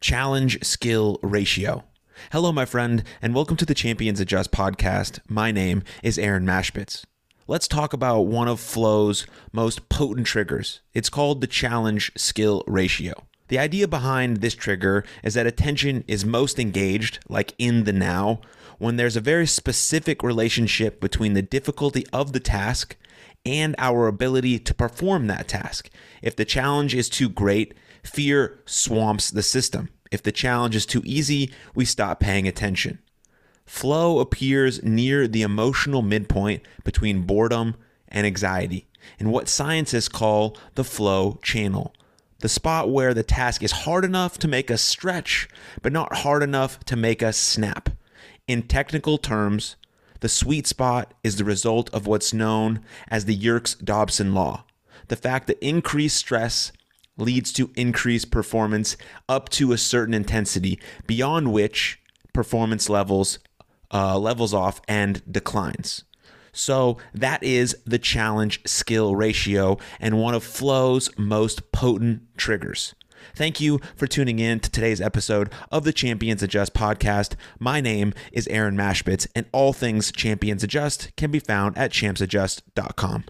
challenge skill ratio. Hello, my friend, and welcome to the Champions Adjust podcast. My name is Aaron Mashbitz. Let's talk about one of Flow's most potent triggers. It's called the challenge skill ratio. The idea behind this trigger is that attention is most engaged, like in the now, when there's a very specific relationship between the difficulty of the task and our ability to perform that task. If the challenge is too great, fear swamps the system. If the challenge is too easy, we stop paying attention. Flow appears near the emotional midpoint between boredom and anxiety, in what scientists call the flow channel. The spot where the task is hard enough to make us stretch, but not hard enough to make us snap. In technical terms, the sweet spot is the result of what's known as the Yerkes Dodson law. The fact that increased stress leads to increased performance up to a certain intensity, beyond which performance levels uh, levels off and declines. So that is the challenge skill ratio and one of Flow's most potent triggers. Thank you for tuning in to today's episode of the Champions Adjust podcast. My name is Aaron Mashbitz, and all things Champions Adjust can be found at champsadjust.com.